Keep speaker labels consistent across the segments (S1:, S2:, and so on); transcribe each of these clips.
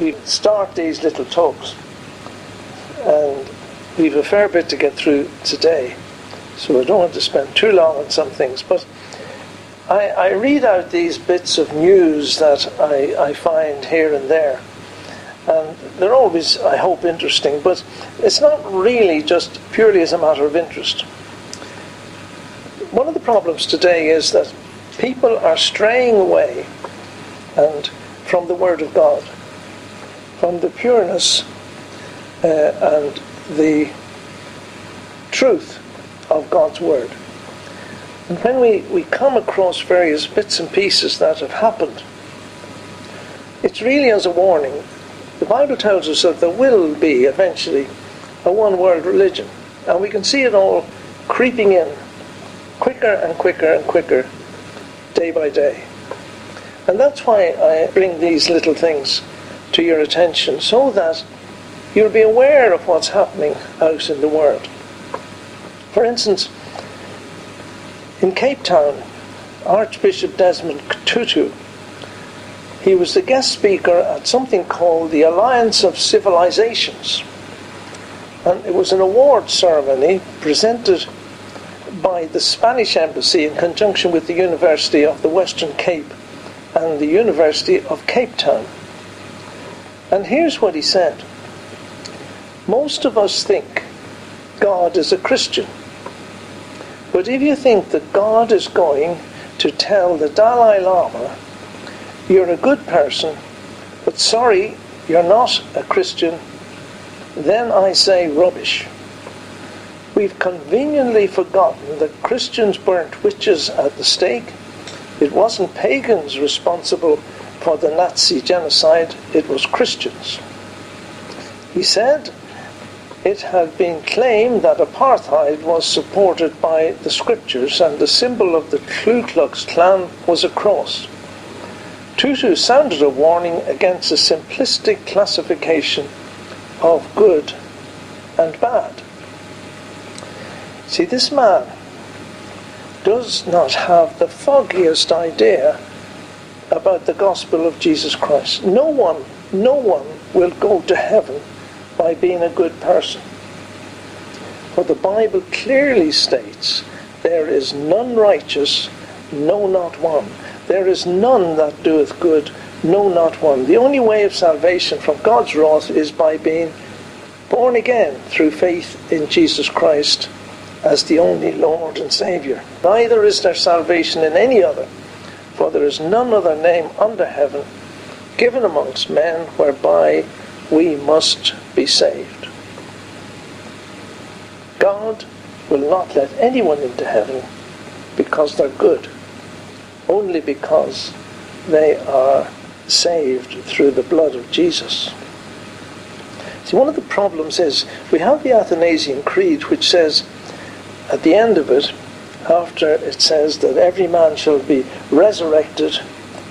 S1: we start these little talks, and we've a fair bit to get through today, so I don't want to spend too long on some things. But I, I read out these bits of news that I, I find here and there, and they're always, I hope, interesting, but it's not really just purely as a matter of interest. One of the problems today is that people are straying away and from the Word of God, from the pureness uh, and the truth of God's Word. And when we, we come across various bits and pieces that have happened, it's really as a warning. The Bible tells us that there will be eventually a one world religion. And we can see it all creeping in quicker and quicker and quicker day by day. And that's why I bring these little things to your attention so that you'll be aware of what's happening out in the world. For instance, in Cape Town, Archbishop Desmond Tutu, he was the guest speaker at something called the Alliance of Civilizations. And it was an award ceremony presented by the Spanish Embassy in conjunction with the University of the Western Cape and the University of Cape Town. And here's what he said Most of us think God is a Christian. But if you think that God is going to tell the Dalai Lama, you're a good person, but sorry, you're not a Christian, then I say rubbish. We've conveniently forgotten that Christians burnt witches at the stake. It wasn't pagans responsible for the Nazi genocide, it was Christians. He said it had been claimed that apartheid was supported by the scriptures and the symbol of the Ku Klux Klan was a cross. Tutu sounded a warning against a simplistic classification of good and bad. See, this man does not have the foggiest idea about the gospel of Jesus Christ. No one, no one will go to heaven by being a good person. For the Bible clearly states, there is none righteous, no not one. There is none that doeth good, no not one. The only way of salvation from God's wrath is by being born again through faith in Jesus Christ as the only Lord and Saviour. Neither is there salvation in any other, for there is none other name under heaven given amongst men whereby we must be saved. God will not let anyone into heaven because they're good, only because they are saved through the blood of Jesus. See, one of the problems is we have the Athanasian Creed, which says at the end of it, after it says that every man shall be resurrected,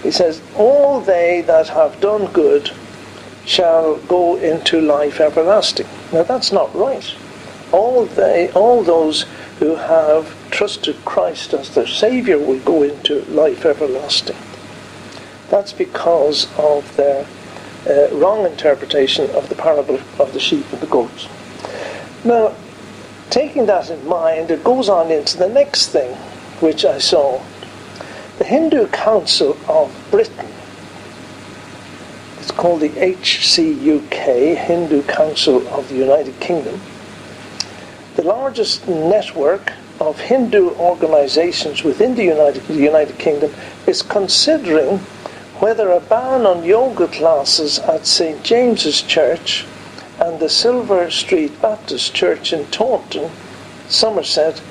S1: he says, All they that have done good shall go into life everlasting. Now that's not right. All they all those who have trusted Christ as their Saviour will go into life everlasting. That's because of their uh, wrong interpretation of the parable of the sheep and the goats. Now, taking that in mind, it goes on into the next thing which I saw. The Hindu Council of Britain, it's called the HCUK, Hindu Council of the United Kingdom, the largest network of Hindu organizations within the United, the United Kingdom, is considering whether a ban on yoga classes at St. James's Church and the Silver Street Baptist Church in Taunton, Somerset,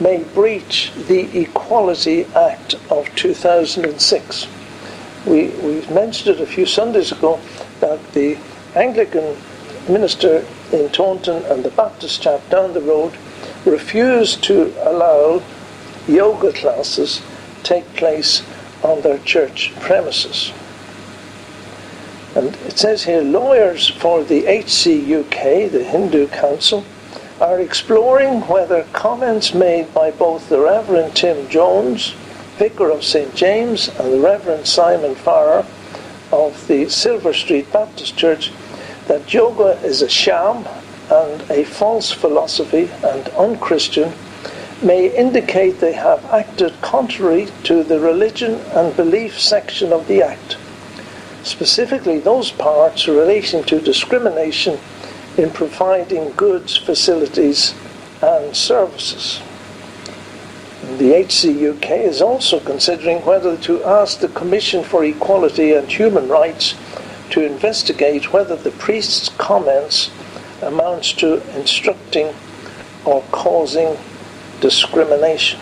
S1: may breach the Equality Act of 2006. We, we mentioned it a few Sundays ago that the Anglican minister in Taunton and the Baptist chap down the road refused to allow yoga classes take place on their church premises. And it says here lawyers for the HCUK, the Hindu Council, are exploring whether comments made by both the Reverend Tim Jones, Vicar of St. James, and the Reverend Simon Farrer of the Silver Street Baptist Church that yoga is a sham and a false philosophy and unchristian may indicate they have acted contrary to the religion and belief section of the Act, specifically those parts relating to discrimination in providing goods, facilities, and services. The HCUK is also considering whether to ask the Commission for Equality and Human Rights to investigate whether the priest's comments amounts to instructing or causing discrimination.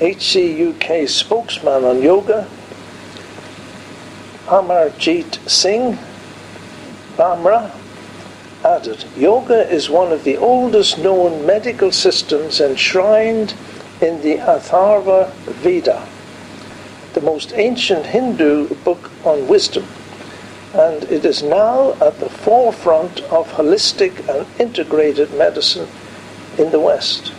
S1: HCUK spokesman on yoga, Amarjeet Singh Bhamra, added Yoga is one of the oldest known medical systems enshrined in the Atharva Veda, the most ancient Hindu book on wisdom and it is now at the forefront of holistic and integrated medicine in the West.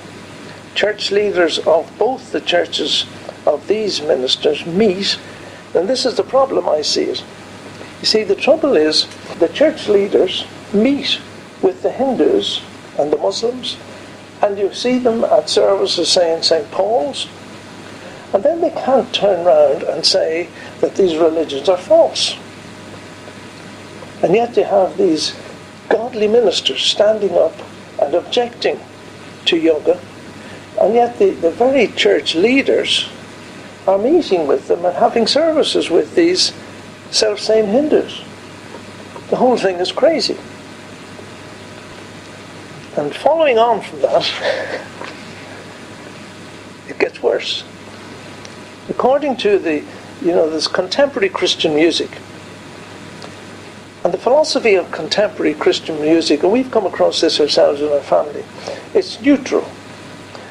S1: Church leaders of both the churches of these ministers meet, and this is the problem I see it. You see, the trouble is the church leaders meet with the Hindus and the Muslims, and you see them at services saying St. Paul's, and then they can't turn around and say that these religions are false. And yet you have these godly ministers standing up and objecting to yoga, and yet the, the very church leaders are meeting with them and having services with these self same Hindus. The whole thing is crazy. And following on from that, it gets worse. According to the, you know, this contemporary Christian music, and the philosophy of contemporary Christian music, and we've come across this ourselves in our family, it's neutral.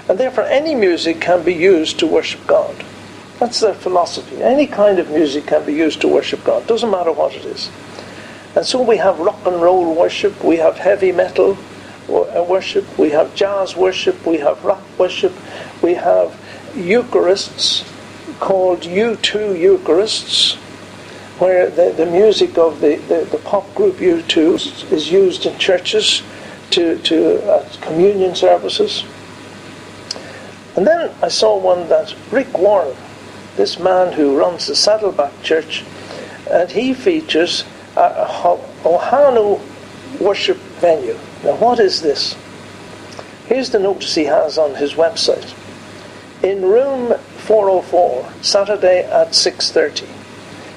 S1: And therefore, any music can be used to worship God. That's their philosophy. Any kind of music can be used to worship God. Doesn't matter what it is. And so we have rock and roll worship, we have heavy metal uh, worship, we have jazz worship, we have rock worship, we have Eucharists called U2 Eucharists, where the, the music of the, the, the pop group U2 is used in churches to, to uh, communion services. And then I saw one that Rick Warren, this man who runs the Saddleback Church, and he features a, Ohana worship venue. Now, what is this? Here's the notice he has on his website. In room 404, Saturday at 6:30.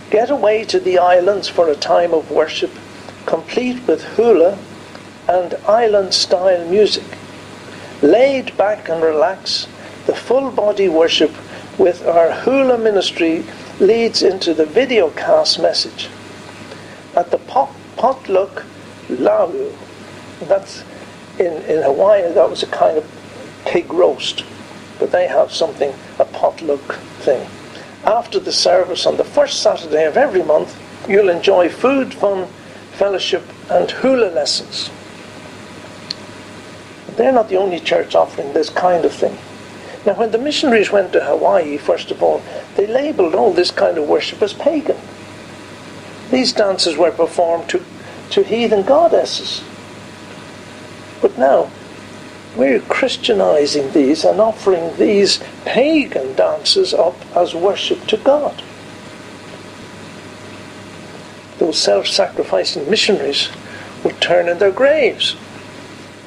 S1: Get away to the islands for a time of worship, complete with hula and island style music. Laid back and relax, the full body worship with our hula ministry leads into the video cast message. At the pot, potluck lalu, that's in, in Hawaii, that was a kind of pig roast, but they have something, a potluck thing after the service on the first Saturday of every month, you'll enjoy food, fun, fellowship, and hula lessons. They're not the only church offering this kind of thing. Now, when the missionaries went to Hawaii, first of all, they labeled all this kind of worship as pagan. These dances were performed to, to heathen goddesses. But now, we're Christianizing these and offering these pagan dances up as worship to God. Those self sacrificing missionaries would turn in their graves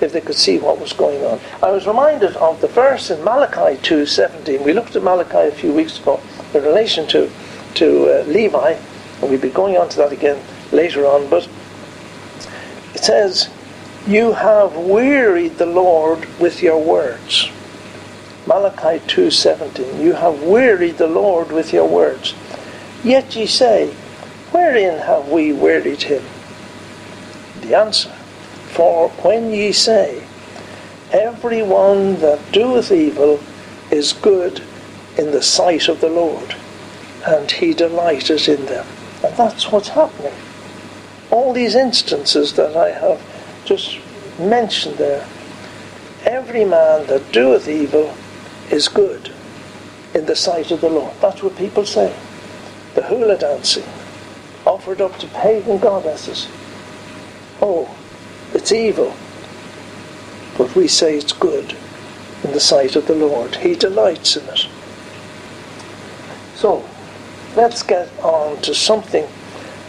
S1: if they could see what was going on. I was reminded of the verse in Malachi 2:17. We looked at Malachi a few weeks ago in relation to to uh, Levi, and we'll be going on to that again later on. But it says, you have wearied the Lord with your words. Malachi 2:17 You have wearied the Lord with your words. Yet ye say, Wherein have we wearied him? The answer, For when ye say, Every one that doeth evil is good in the sight of the Lord, and he delighteth in them. And that's what's happening. All these instances that I have just mentioned there. Every man that doeth evil is good in the sight of the Lord. That's what people say. the hula dancing, offered up to pagan goddesses. Oh, it's evil. But we say it's good in the sight of the Lord. He delights in it. So, let's get on to something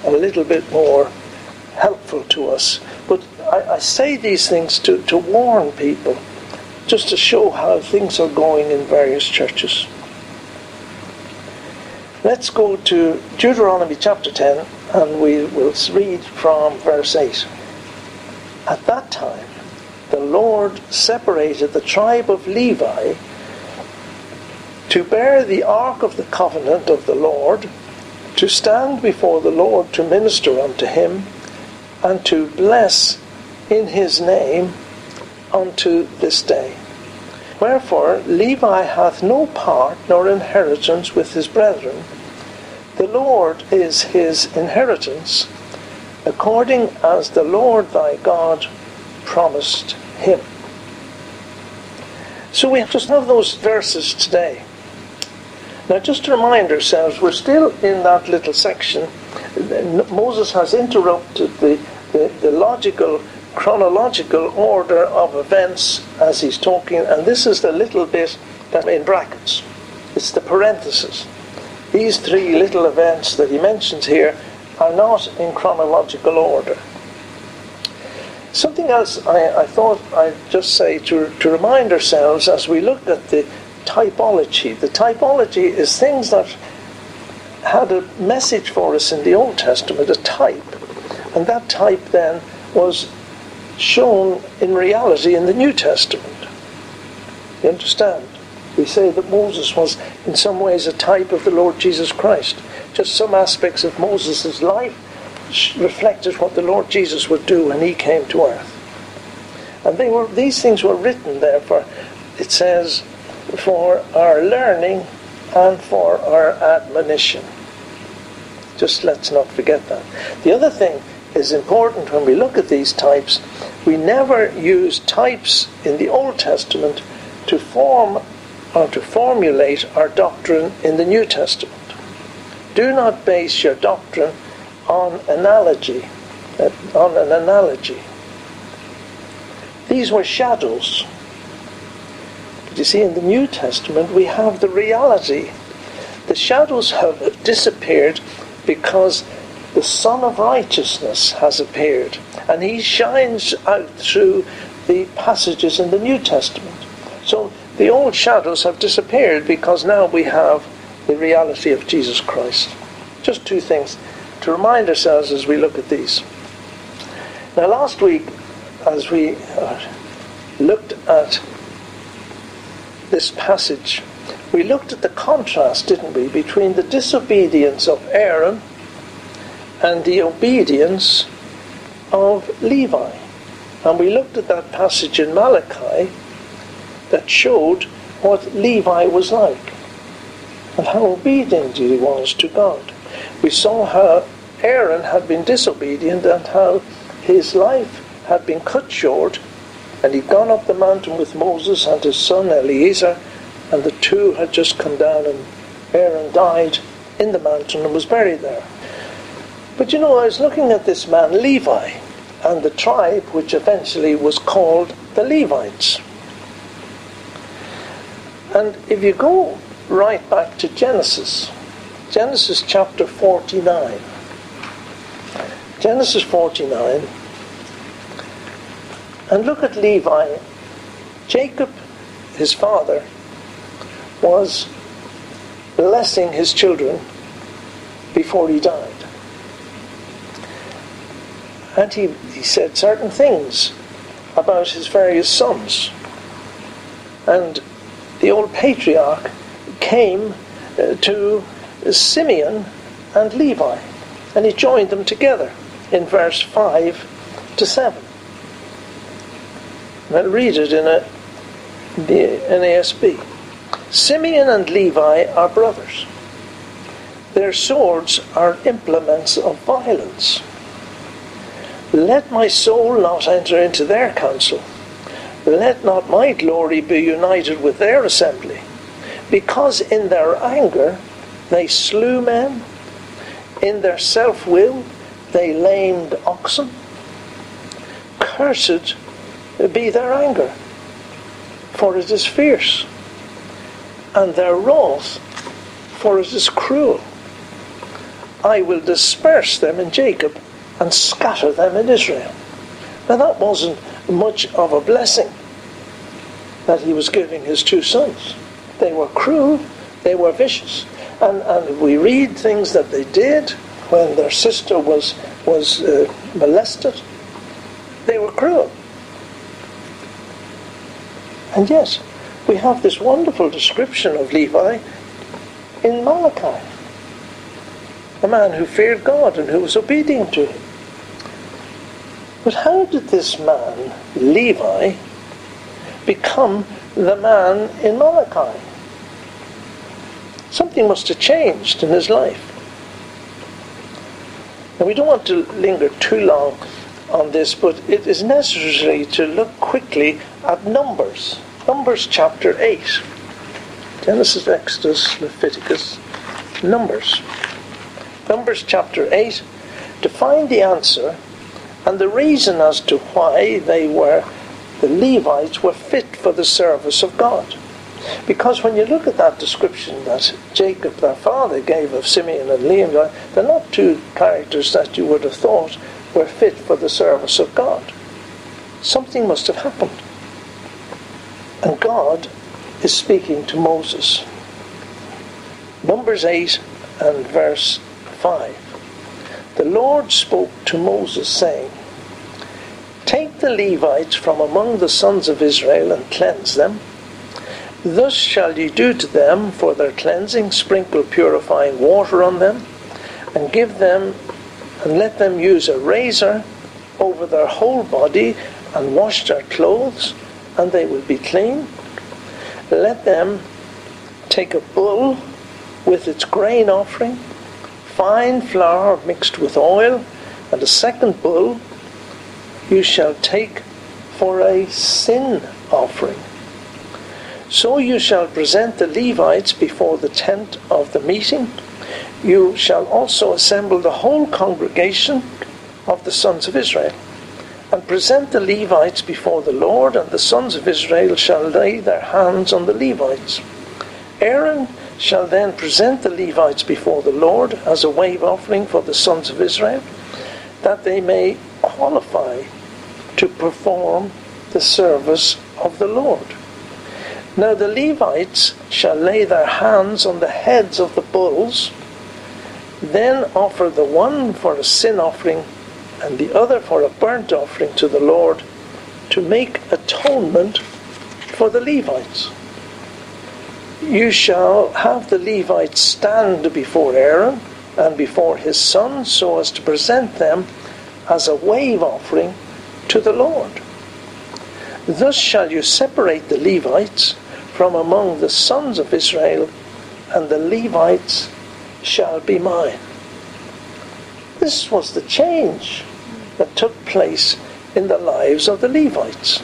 S1: a little bit more helpful to us. But I, I say these things to, to warn people, just to show how things are going in various churches. Let's go to Deuteronomy chapter 10 and we will read from verse 8. At that time, the Lord separated the tribe of Levi to bear the ark of the covenant of the Lord, to stand before the Lord to minister unto him, and to bless in his name unto this day. Wherefore Levi hath no part nor inheritance with his brethren. The Lord is his inheritance, according as the Lord thy God promised him. So we have just have those verses today. Now, just to remind ourselves, we're still in that little section. Moses has interrupted the, the, the logical, chronological order of events as he's talking, and this is the little bit that in brackets. It's the parenthesis. These three little events that he mentions here are not in chronological order. Something else I, I thought I'd just say to, to remind ourselves as we look at the typology. The typology is things that had a message for us in the Old Testament, a type, and that type then was shown in reality in the New Testament. You understand? We say that Moses was in some ways a type of the Lord Jesus Christ. Just some aspects of Moses' life reflected what the Lord Jesus would do when he came to earth. And they were, these things were written therefore, it says, for our learning and for our admonition. Just let's not forget that. The other thing is important when we look at these types, we never use types in the Old Testament to form or to formulate our doctrine in the New Testament. Do not base your doctrine on analogy, uh, on an analogy. These were shadows But you see, in the New Testament, we have the reality. The shadows have disappeared because the Sun of Righteousness has appeared, and he shines out through the passages in the New Testament. So the old shadows have disappeared because now we have the reality of Jesus Christ. Just two things to remind ourselves as we look at these. Now, last week, as we uh, looked at this passage, we looked at the contrast, didn't we, between the disobedience of Aaron and the obedience of Levi. And we looked at that passage in Malachi that showed what Levi was like and how obedient he was to God. We saw how Aaron had been disobedient and how his life had been cut short and he'd gone up the mountain with Moses and his son Eleazar, and the two had just come down, and Aaron died in the mountain and was buried there. But you know, I was looking at this man Levi and the tribe which eventually was called the Levites. And if you go right back to Genesis, Genesis chapter 49, Genesis 49, and look at Levi. Jacob, his father, was blessing his children before he died. And he, he said certain things about his various sons. And the old patriarch came uh, to Simeon and Levi, and he joined them together in verse 5 to 7. I'll read it in a, the NASB. Simeon and Levi are brothers. Their swords are implements of violence. Let my soul not enter into their council. Let not my glory be united with their assembly. Because in their anger they slew men In their self will, they lamed oxen. Cursed be their anger, for it is fierce, and their wrath, for it is cruel. I will disperse them in Jacob and scatter them in Israel. Now, that wasn't much of a blessing that he was giving his two sons. They were cruel, they were vicious. And, and we read things that they did when their sister was, was uh, molested. They were cruel. And yes, we have this wonderful description of Levi in Malachi. A man who feared God and who was obedient to him. But how did this man, Levi, become the man in Malachi? Something must have changed in his life. Now, we don't want to linger too long on this, but it is necessary to look quickly at Numbers. Numbers chapter 8. Genesis, Exodus, Leviticus, Numbers. Numbers chapter 8 to find the answer and the reason as to why they were, the Levites were fit for the service of God. Because when you look at that description that Jacob, their father, gave of Simeon and Levi, they're not two characters that you would have thought were fit for the service of God. Something must have happened. And God is speaking to Moses. Numbers 8 and verse 5. The Lord spoke to Moses, saying, Take the Levites from among the sons of Israel and cleanse them. Thus shall ye do to them for their cleansing, sprinkle purifying water on them, and give them, and let them use a razor over their whole body, and wash their clothes, and they will be clean. Let them take a bull with its grain offering fine flour mixed with oil, and a second bull you shall take for a sin offering. So you shall present the Levites before the tent of the meeting. You shall also assemble the whole congregation of the sons of Israel, and present the Levites before the Lord, and the sons of Israel shall lay their hands on the Levites. Aaron shall then present the Levites before the Lord as a wave offering for the sons of Israel, that they may qualify to perform the service of the Lord. Now the Levites shall lay their hands on the heads of the bulls, then offer the one for a sin offering and the other for a burnt offering to the Lord to make atonement for the Levites you shall have the Levites stand before Aaron and before his sons so as to present them as a wave offering to the Lord. Thus shall you separate the Levites from among the sons of Israel, and the Levites shall be mine. This was the change that took place in the lives of the Levites.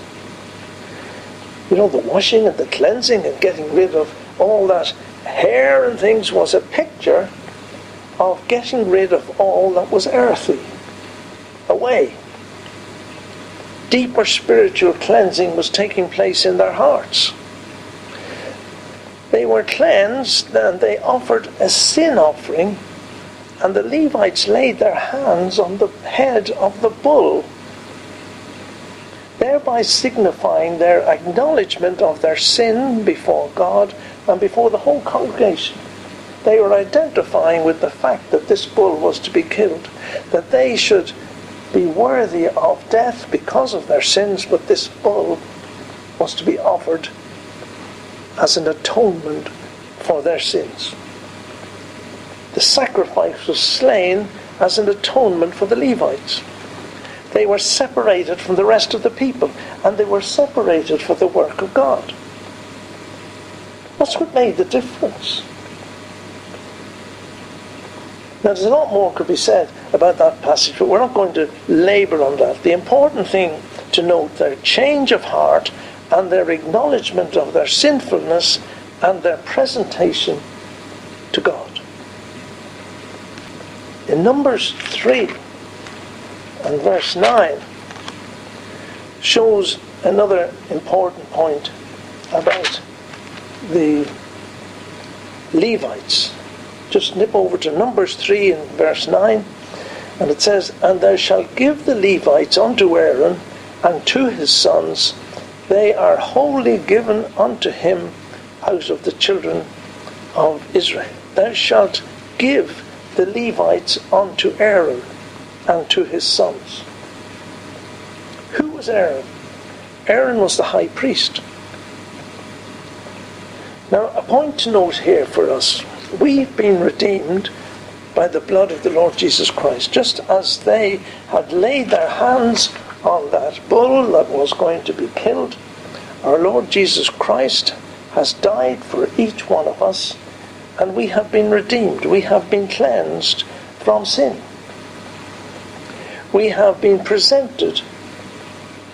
S1: You know, the washing and the cleansing and getting rid of all that hair and things was a picture of getting rid of all that was earthly away. Deeper spiritual cleansing was taking place in their hearts. They were cleansed and they offered a sin offering, and the Levites laid their hands on the head of the bull thereby signifying their acknowledgement of their sin before God and before the whole congregation. They were identifying with the fact that this bull was to be killed, that they should be worthy of death because of their sins, but this bull was to be offered as an atonement for their sins. The sacrifice was slain as an atonement for the Levites. They were separated from the rest of the people, and they were separated for the work of God. That's what made the difference. Now, there's a lot more could be said about that passage, but we're not going to labour on that. The important thing to note their change of heart and their acknowledgement of their sinfulness and their presentation to God. In Numbers 3 and verse 9 shows another important point about the Levites. Just nip over to Numbers 3 and verse 9, and it says, And thou shalt give the Levites unto Aaron and to his sons, they are wholly given unto him out of the children of Israel. Thou shalt give the Levites unto Aaron and to his sons. Who was Aaron? Aaron was the high priest. Now, a point to note here for us we've been redeemed by the blood of the Lord Jesus Christ, just as they had laid their hands on that bull that was going to be killed. Our Lord Jesus Christ has died for each one of us, and we have been redeemed. We have been cleansed from sin. We have been presented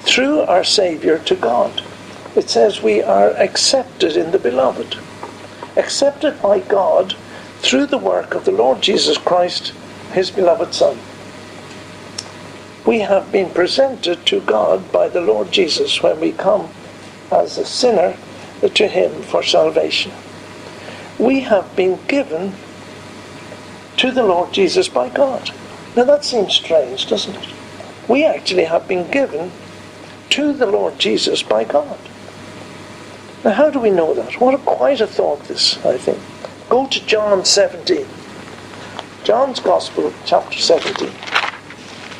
S1: through our Saviour to God. It says we are accepted in the Beloved. Accepted by God through the work of the Lord Jesus Christ, His beloved Son. We have been presented to God by the Lord Jesus when we come as a sinner to Him for salvation. We have been given to the Lord Jesus by God. Now that seems strange, doesn't it? We actually have been given to the Lord Jesus by God. Now, how do we know that? What a quite a thought this, I think. Go to John 17. John's Gospel, chapter 17.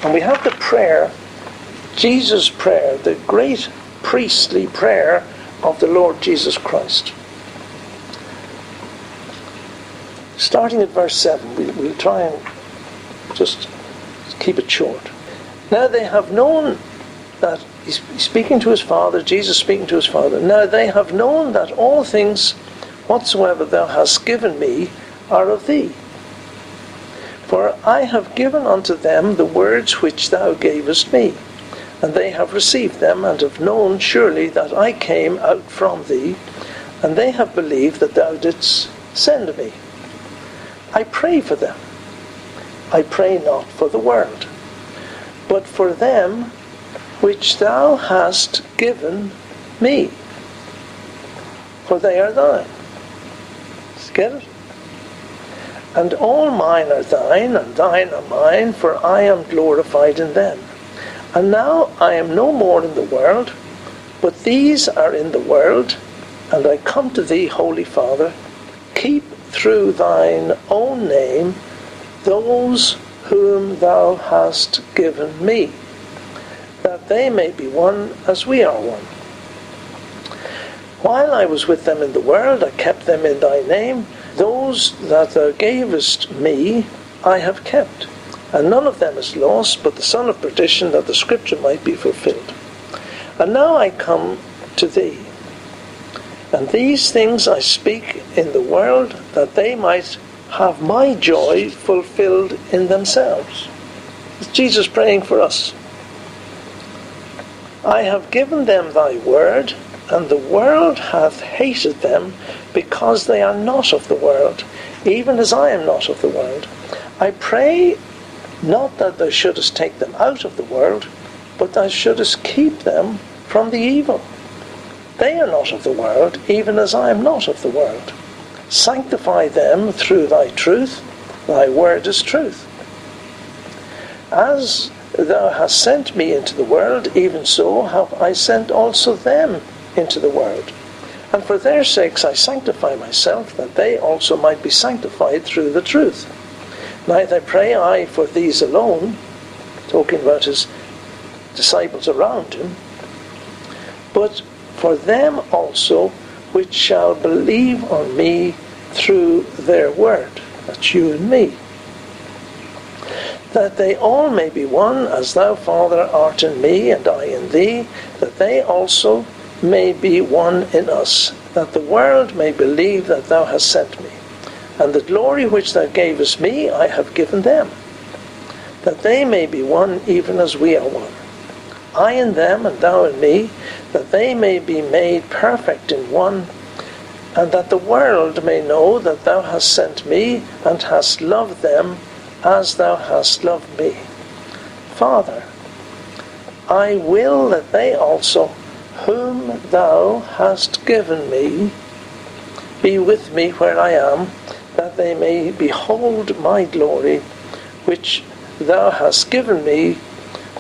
S1: And we have the prayer, Jesus' prayer, the great priestly prayer of the Lord Jesus Christ. Starting at verse 7, we, we'll try and just keep it short. Now they have known that he's speaking to his father, Jesus speaking to his father. Now they have known that all things whatsoever thou hast given me are of thee. For I have given unto them the words which thou gavest me, and they have received them, and have known surely that I came out from thee, and they have believed that thou didst send me. I pray for them. I pray not for the world, but for them which thou hast given me, for they are thine. Get it? And all mine are thine, and thine are mine, for I am glorified in them. And now I am no more in the world, but these are in the world, and I come to thee, Holy Father. Keep through thine own name those whom thou hast given me that they may be one as we are one. While I was with them in the world, I kept them in thy name. Those that thou gavest me, I have kept. And none of them is lost, but the son of perdition, that the scripture might be fulfilled. And now I come to thee. And these things I speak in the world, that they might have my joy fulfilled in themselves. It's Jesus praying for us. I have given them thy word, and the world hath hated them, because they are not of the world, even as I am not of the world. I pray not that thou shouldest take them out of the world, but thou shouldest keep them from the evil. They are not of the world, even as I am not of the world. Sanctify them through thy truth. Thy word is truth. As Thou hast sent me into the world, even so have I sent also them into the world. And for their sakes I sanctify myself, that they also might be sanctified through the truth. Neither pray I for these alone, talking about his disciples around him, but for them also which shall believe on me through their word. That's you and me that they all may be one, as thou, Father, art in me, and I in thee, that they also may be one in us, that the world may believe that thou hast sent me. And the glory which thou gavest me I have given them, that they may be one even as we are one. I in them, and thou in me, that they may be made perfect in one, and that the world may know that thou hast sent me, and hast loved them as thou hast loved me. Father, I will that they also, whom thou hast given me, be with me where I am, that they may behold my glory, which thou hast given me,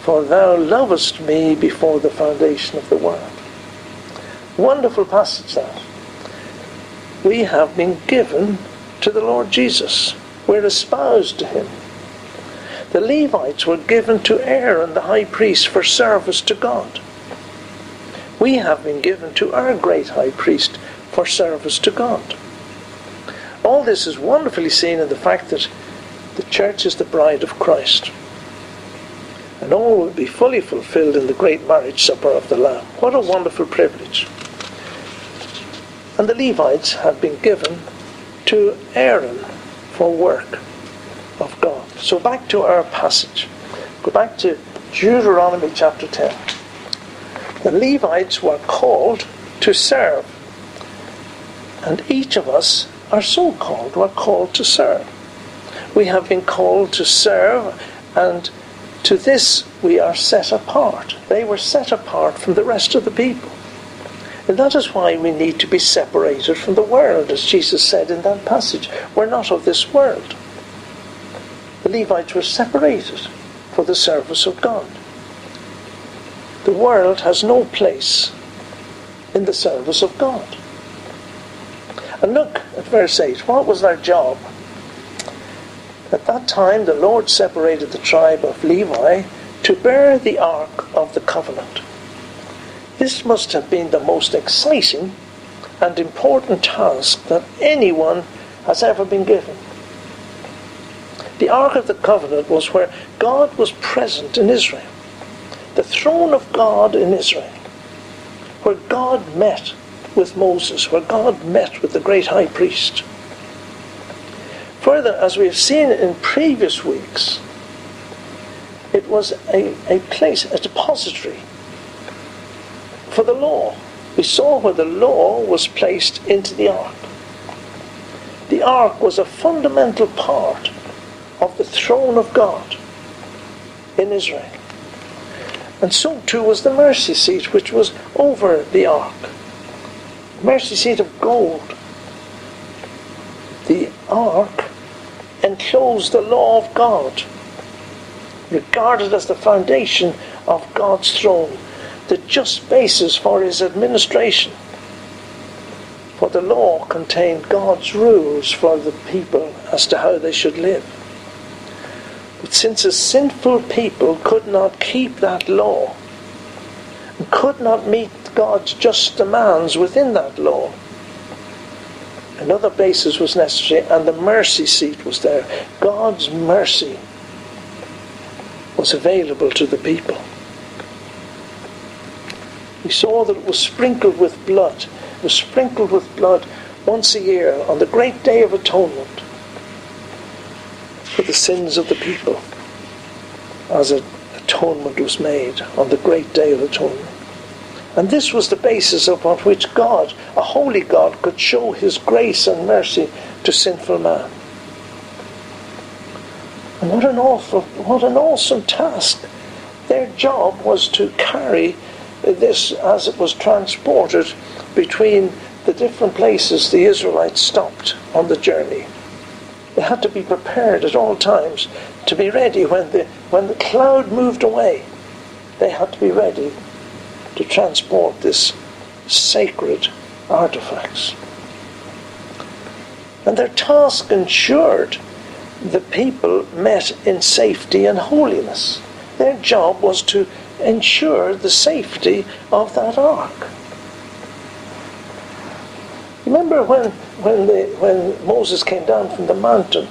S1: for thou lovest me before the foundation of the world. Wonderful passage that. We have been given to the Lord Jesus. We're espoused to him. The Levites were given to Aaron the high priest for service to God. We have been given to our great high priest for service to God. All this is wonderfully seen in the fact that the church is the bride of Christ. And all will be fully fulfilled in the great marriage supper of the Lamb. What a wonderful privilege. And the Levites have been given to Aaron for work of God. So back to our passage. Go back to Deuteronomy chapter 10. The Levites were called to serve. And each of us are so called. We're called to serve. We have been called to serve, and to this we are set apart. They were set apart from the rest of the people. And that is why we need to be separated from the world, as Jesus said in that passage. We're not of this world. The Levites were separated for the service of God. The world has no place in the service of God. And look at verse 8. What was their job? At that time, the Lord separated the tribe of Levi to bear the ark of the covenant. This must have been the most exciting and important task that anyone has ever been given. The Ark of the Covenant was where God was present in Israel, the throne of God in Israel, where God met with Moses, where God met with the great high priest. Further, as we have seen in previous weeks, it was a, a place, a depository for the law. We saw where the law was placed into the ark. The ark was a fundamental part of the throne of God in Israel. And so too was the mercy seat, which was over the ark. Mercy seat of gold. The ark enclosed the law of God, regarded as the foundation of God's throne the just basis for his administration. For the law contained God's rules for the people as to how they should live. But since a sinful people could not keep that law, and could not meet God's just demands within that law, another basis was necessary, and the mercy seat was there. God's mercy was available to the people we saw that it was sprinkled with blood. It was sprinkled with blood once a year on the great day of atonement for the sins of the people as an atonement was made on the great day of atonement. And this was the basis upon which God, a holy God, could show his grace and mercy to sinful man. And what an awful, what an awesome task. Their job was to carry this as it was transported between the different places the Israelites stopped on the journey. They had to be prepared at all times to be ready when the, when the cloud moved away. They had to be ready to transport this sacred artifacts. And their task ensured the people met in safety and holiness. Their job was to ensure the safety of that ark. Remember when, when, the, when Moses came down from the mountain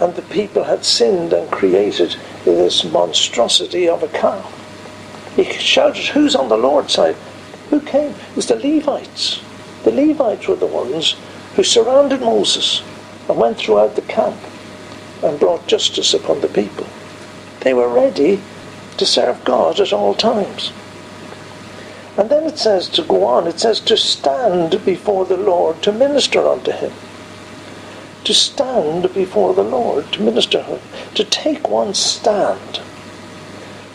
S1: and the people had sinned and created this monstrosity of a calf? He shouted, Who's on the Lord's side? Who came? It was the Levites. The Levites were the ones who surrounded Moses and went throughout the camp and brought justice upon the people. They were ready to serve God at all times. And then it says to go on, it says to stand before the Lord to minister unto him. to stand before the Lord, to minister Him, to take one stand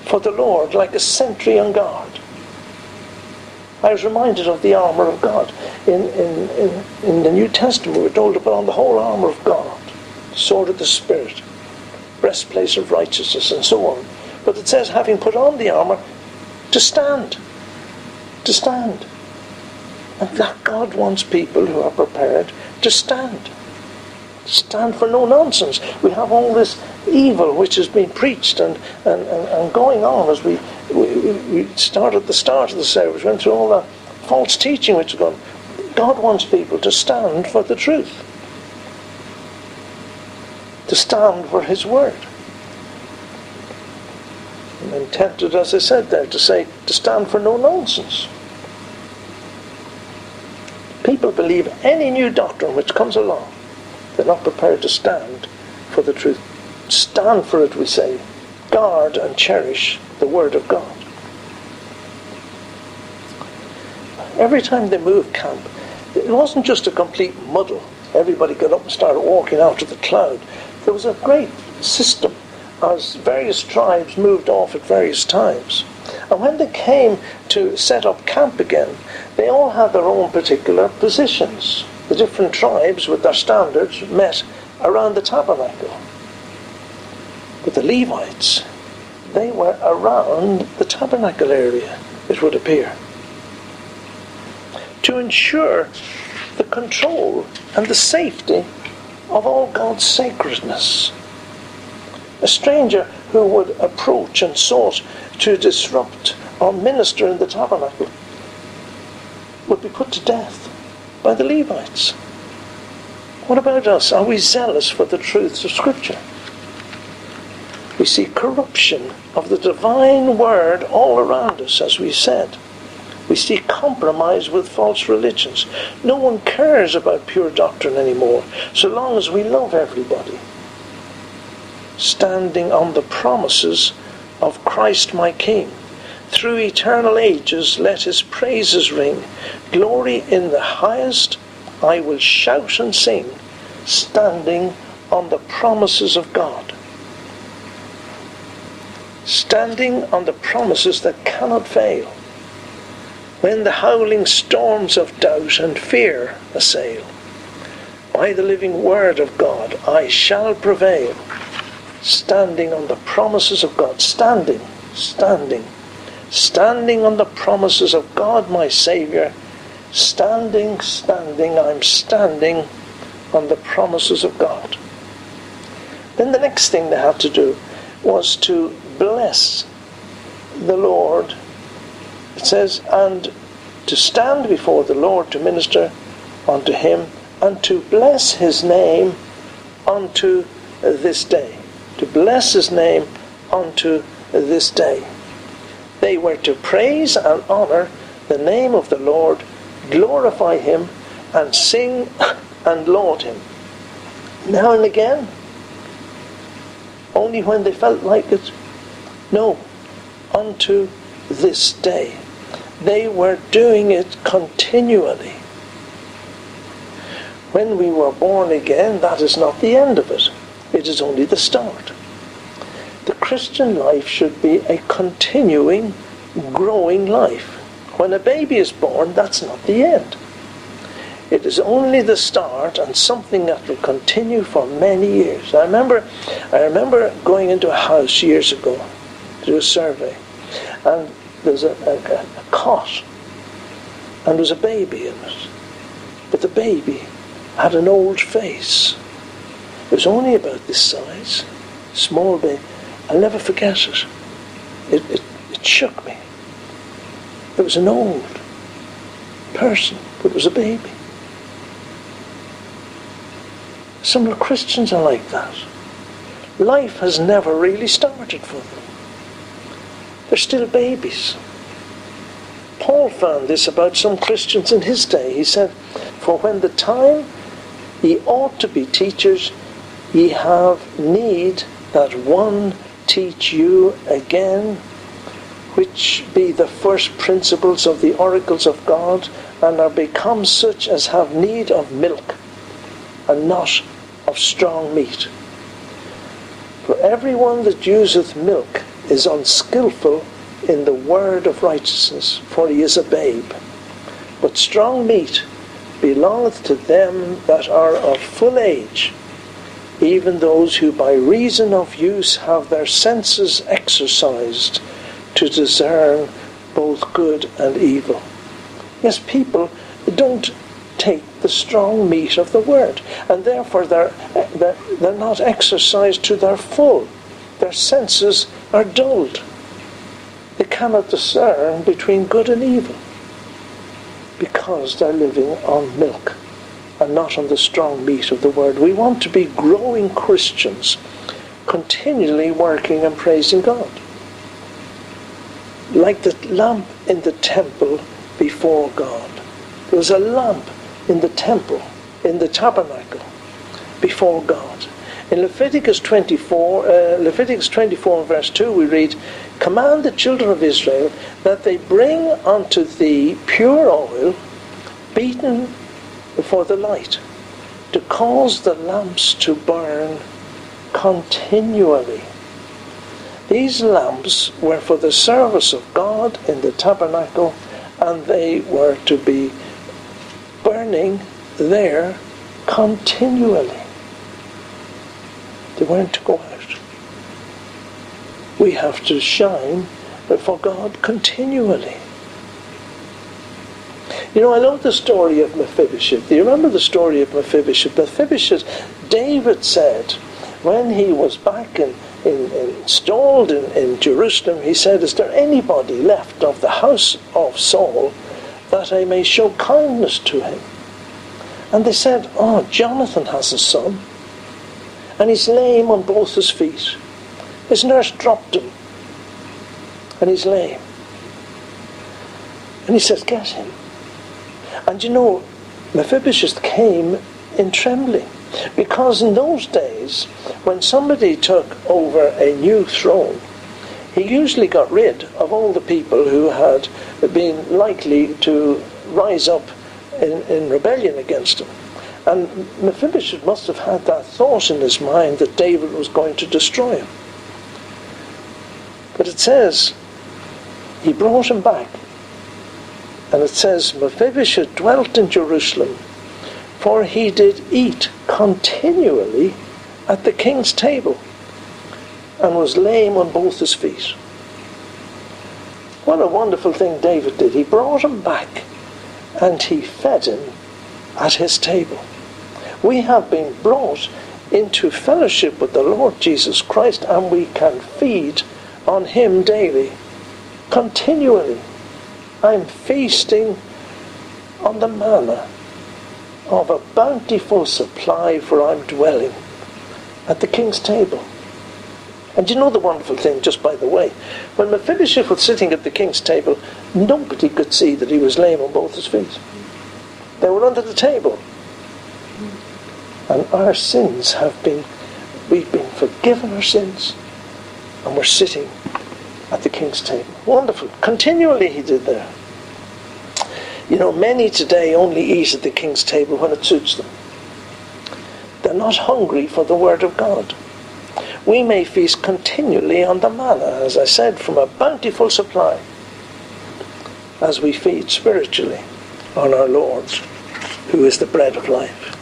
S1: for the Lord like a sentry on guard. I was reminded of the armour of God. In, in, in, in the New Testament, we're told to put on the whole armour of God, sword of the Spirit, breastplate of righteousness, and so on. But it says, having put on the armour, to stand. To stand. And that God wants people who are prepared to stand. Stand for no nonsense. We have all this evil which has been preached and, and, and, and going on as we, we, we started at the start of the service, went through all the false teaching which is going. God wants people to stand for the truth. To stand for His word. And tempted, as I said there, to say, to stand for no nonsense. People believe any new doctrine which comes along. They're not prepared to stand for the truth. Stand for it, we say. Guard and cherish the Word of God. Every time they moved camp, it wasn't just a complete muddle. Everybody got up and started walking out of the cloud. There was a great system as various tribes moved off at various times. And when they came to set up camp again, they all had their own particular positions. The different tribes with their standards met around the tabernacle. But the Levites, they were around the tabernacle area, it would appear. To ensure the control and the safety of all God's sacredness. A stranger who would approach and sought to disrupt or minister in the tabernacle would be put to death by the Levites. What about us? Are we zealous for the truths of Scripture? We see corruption of the divine word all around us, as we said. We see compromise with false religions. No one cares about pure doctrine anymore, so long as we love everybody. Standing on the promises of Christ my King. Through eternal ages let his praises ring. Glory in the highest, I will shout and sing, standing on the promises of God standing on the promises that cannot fail. When the howling storms of doubt and fear assail, by the living word of God I shall prevail, standing on the promises of God, standing, standing, standing on the promises of God my Saviour, standing, standing, I'm standing on the promises of God. Then the next thing they had to do was to bless the Lord. It says, and to stand before the Lord to minister unto him and to bless his name unto this day. To bless his name unto this day. They were to praise and honour the name of the Lord, glorify him, and sing and laud him. Now and again, only when they felt like it, no, unto this day. They were doing it continually. When we were born again, that is not the end of it. It is only the start. The Christian life should be a continuing, growing life. When a baby is born, that's not the end. It is only the start and something that will continue for many years. I remember, I remember going into a house years ago to do a survey, and there's a, a, a cot, and there was a baby in it. But the baby had an old face. It was only about this size, small baby. I'll never forget it. It, it, it shook me. It was an old person, but it was a baby. Some of the Christians are like that. Life has never really started for them. They're still babies. Paul found this about some Christians in his day. He said, For when the time ye ought to be teachers, ye have need that one teach you again, which be the first principles of the oracles of God, and are become such as have need of milk, and not of strong meat. For everyone that useth milk is unskilful in the word of righteousness, for he is a babe. But strong meat belongeth to them that are of full age, even those who by reason of use have their senses exercised to discern both good and evil. Yes, people don't take the strong meat of the word, and therefore they're, they're, they're not exercised to their full. Their senses are dulled. They cannot discern between good and evil because they're living on milk and not on the strong meat of the word. We want to be growing Christians, continually working and praising God. Like the lamp in the temple before God. There was a lamp in the temple, in the tabernacle, before God. In Leviticus 24, uh, Leviticus 24 verse 2 we read, Command the children of Israel that they bring unto thee pure oil, beaten before the light, to cause the lamps to burn continually. These lamps were for the service of God in the tabernacle, and they were to be burning there continually. They weren't to go out. We have to shine for God continually. You know, I love the story of Mephibosheth. Do you remember the story of Mephibosheth? Mephibosheth, David said, when he was back in, in, installed in, in Jerusalem, he said, Is there anybody left of the house of Saul that I may show kindness to him? And they said, Oh, Jonathan has a son, and he's lame on both his feet. His nurse dropped him, and he's lame. And he says, Get him. And you know, Mephibosheth came in trembling. Because in those days, when somebody took over a new throne, he usually got rid of all the people who had been likely to rise up in, in rebellion against him. And Mephibosheth must have had that thought in his mind that David was going to destroy him. But it says, he brought him back. And it says, Mephibosheth dwelt in Jerusalem, for he did eat continually at the king's table, and was lame on both his feet. What a wonderful thing David did. He brought him back and he fed him at his table. We have been brought into fellowship with the Lord Jesus Christ and we can feed on him daily, continually. I'm feasting on the manna of a bountiful supply, for I'm dwelling at the king's table. And you know the wonderful thing, just by the way, when Mephibosheth was sitting at the king's table, nobody could see that he was lame on both his feet. They were under the table. And our sins have been, we've been forgiven our sins, and we're sitting at the king's table. Wonderful. Continually he did there. You know, many today only eat at the king's table when it suits them. They're not hungry for the word of God we may feast continually on the manna, as I said, from a bountiful supply, as we feed spiritually on our Lord, who is the bread of life.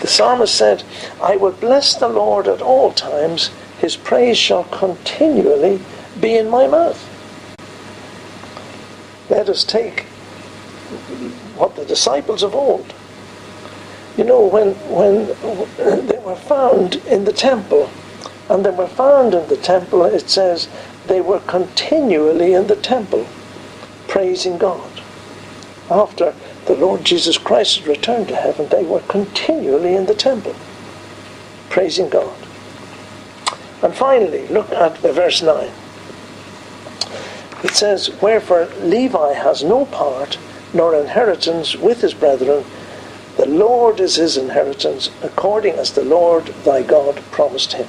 S1: The psalmist said, I will bless the Lord at all times, his praise shall continually be in my mouth. Let us take what the disciples of old, you know, when, when they were found in the temple, and they were found in the temple, it says, they were continually in the temple, praising God. After the Lord Jesus Christ had returned to heaven, they were continually in the temple, praising God. And finally, look at verse 9. It says, Wherefore Levi has no part nor inheritance with his brethren. The Lord is his inheritance, according as the Lord thy God promised him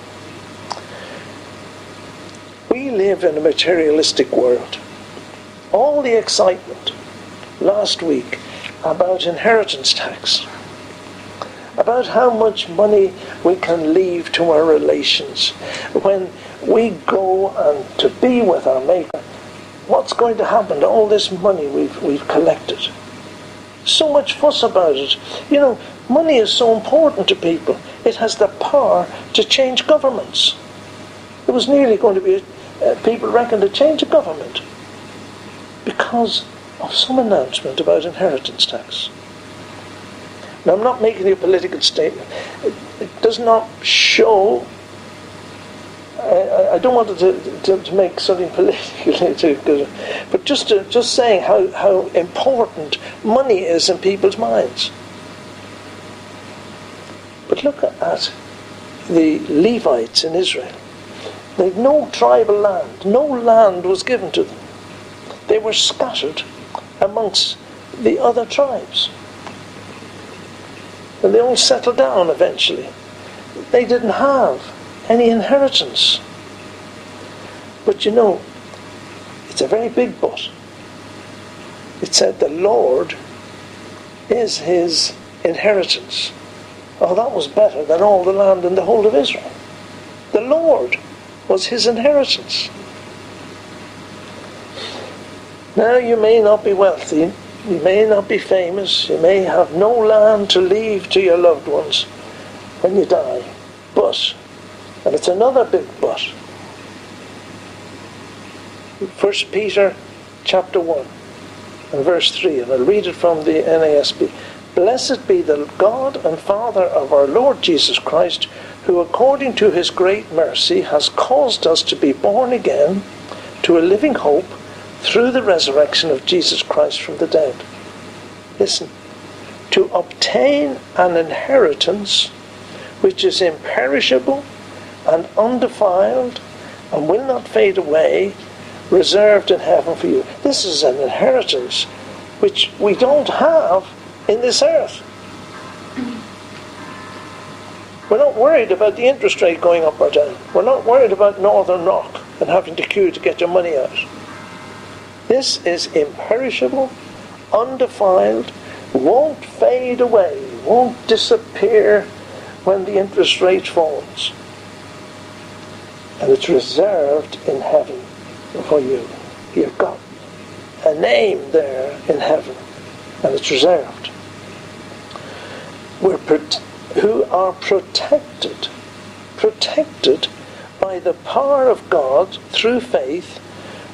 S1: we live in a materialistic world. All the excitement last week about inheritance tax about how much money we can leave to our relations. When we go and to be with our Maker, what's going to happen to all this money we've, we've collected? So much fuss about it. You know, money is so important to people. It has the power to change governments. It was nearly going to be, uh, people reckon, to change a government because of some announcement about inheritance tax. Now, I'm not making a political statement. It does not show. I, I don't want to, to, to, make something political, but just to, just saying how, how important money is in people's minds. But look at the Levites in Israel. They had no tribal land. No land was given to them. They were scattered amongst the other tribes. And they all settled down eventually. They didn't have any inheritance. But you know, it's a very big but. It said the Lord is his inheritance. Oh, that was better than all the land in the whole of Israel. The Lord was his inheritance. Now you may not be wealthy, you may not be famous, you may have no land to leave to your loved ones when you die, but, and it's another big but, 1 Peter chapter 1 and verse 3, and I'll read it from the NASB. Blessed be the God and Father of our Lord Jesus Christ, who according to his great mercy has caused us to be born again to a living hope through the resurrection of Jesus Christ from the dead. Listen, to obtain an inheritance which is imperishable and undefiled and will not fade away, reserved in heaven for you. This is an inheritance which we don't have in this earth. We're not worried about the interest rate going up or down. We're not worried about Northern Rock and having to queue to get your money out. This is imperishable, undefiled, won't fade away, won't disappear when the interest rate falls. And it's reserved in heaven for you. You've got a name there in heaven, and it's reserved. We're who are protected, protected by the power of God through faith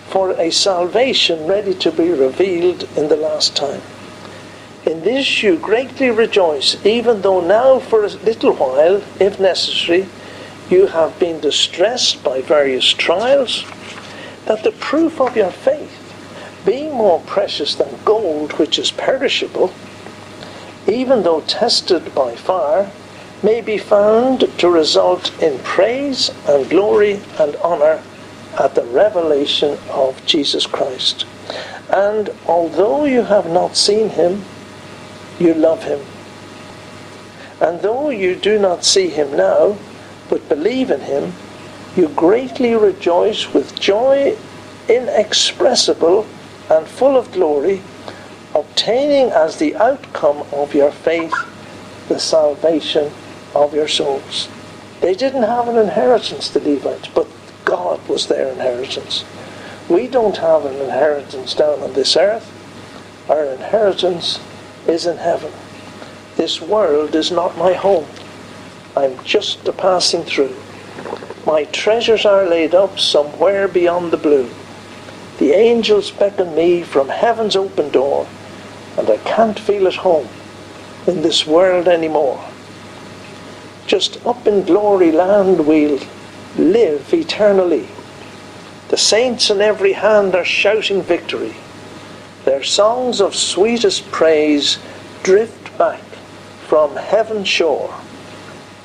S1: for a salvation ready to be revealed in the last time. In this you greatly rejoice, even though now for a little while, if necessary, you have been distressed by various trials, that the proof of your faith, being more precious than gold which is perishable, even though tested by fire, may be found to result in praise and glory and honour at the revelation of Jesus Christ. And although you have not seen him, you love him. And though you do not see him now, but believe in him, you greatly rejoice with joy inexpressible and full of glory, obtaining as the outcome of your faith the salvation of your souls. They didn't have an inheritance, the Levites, but God was their inheritance. We don't have an inheritance down on this earth. Our inheritance is in heaven. This world is not my home. I'm just a passing through. My treasures are laid up somewhere beyond the blue. The angels beckon me from heaven's open door, and I can't feel at home in this world anymore. Just up in glory land we'll live eternally. The saints in every hand are shouting victory. Their songs of sweetest praise drift back from heaven's shore,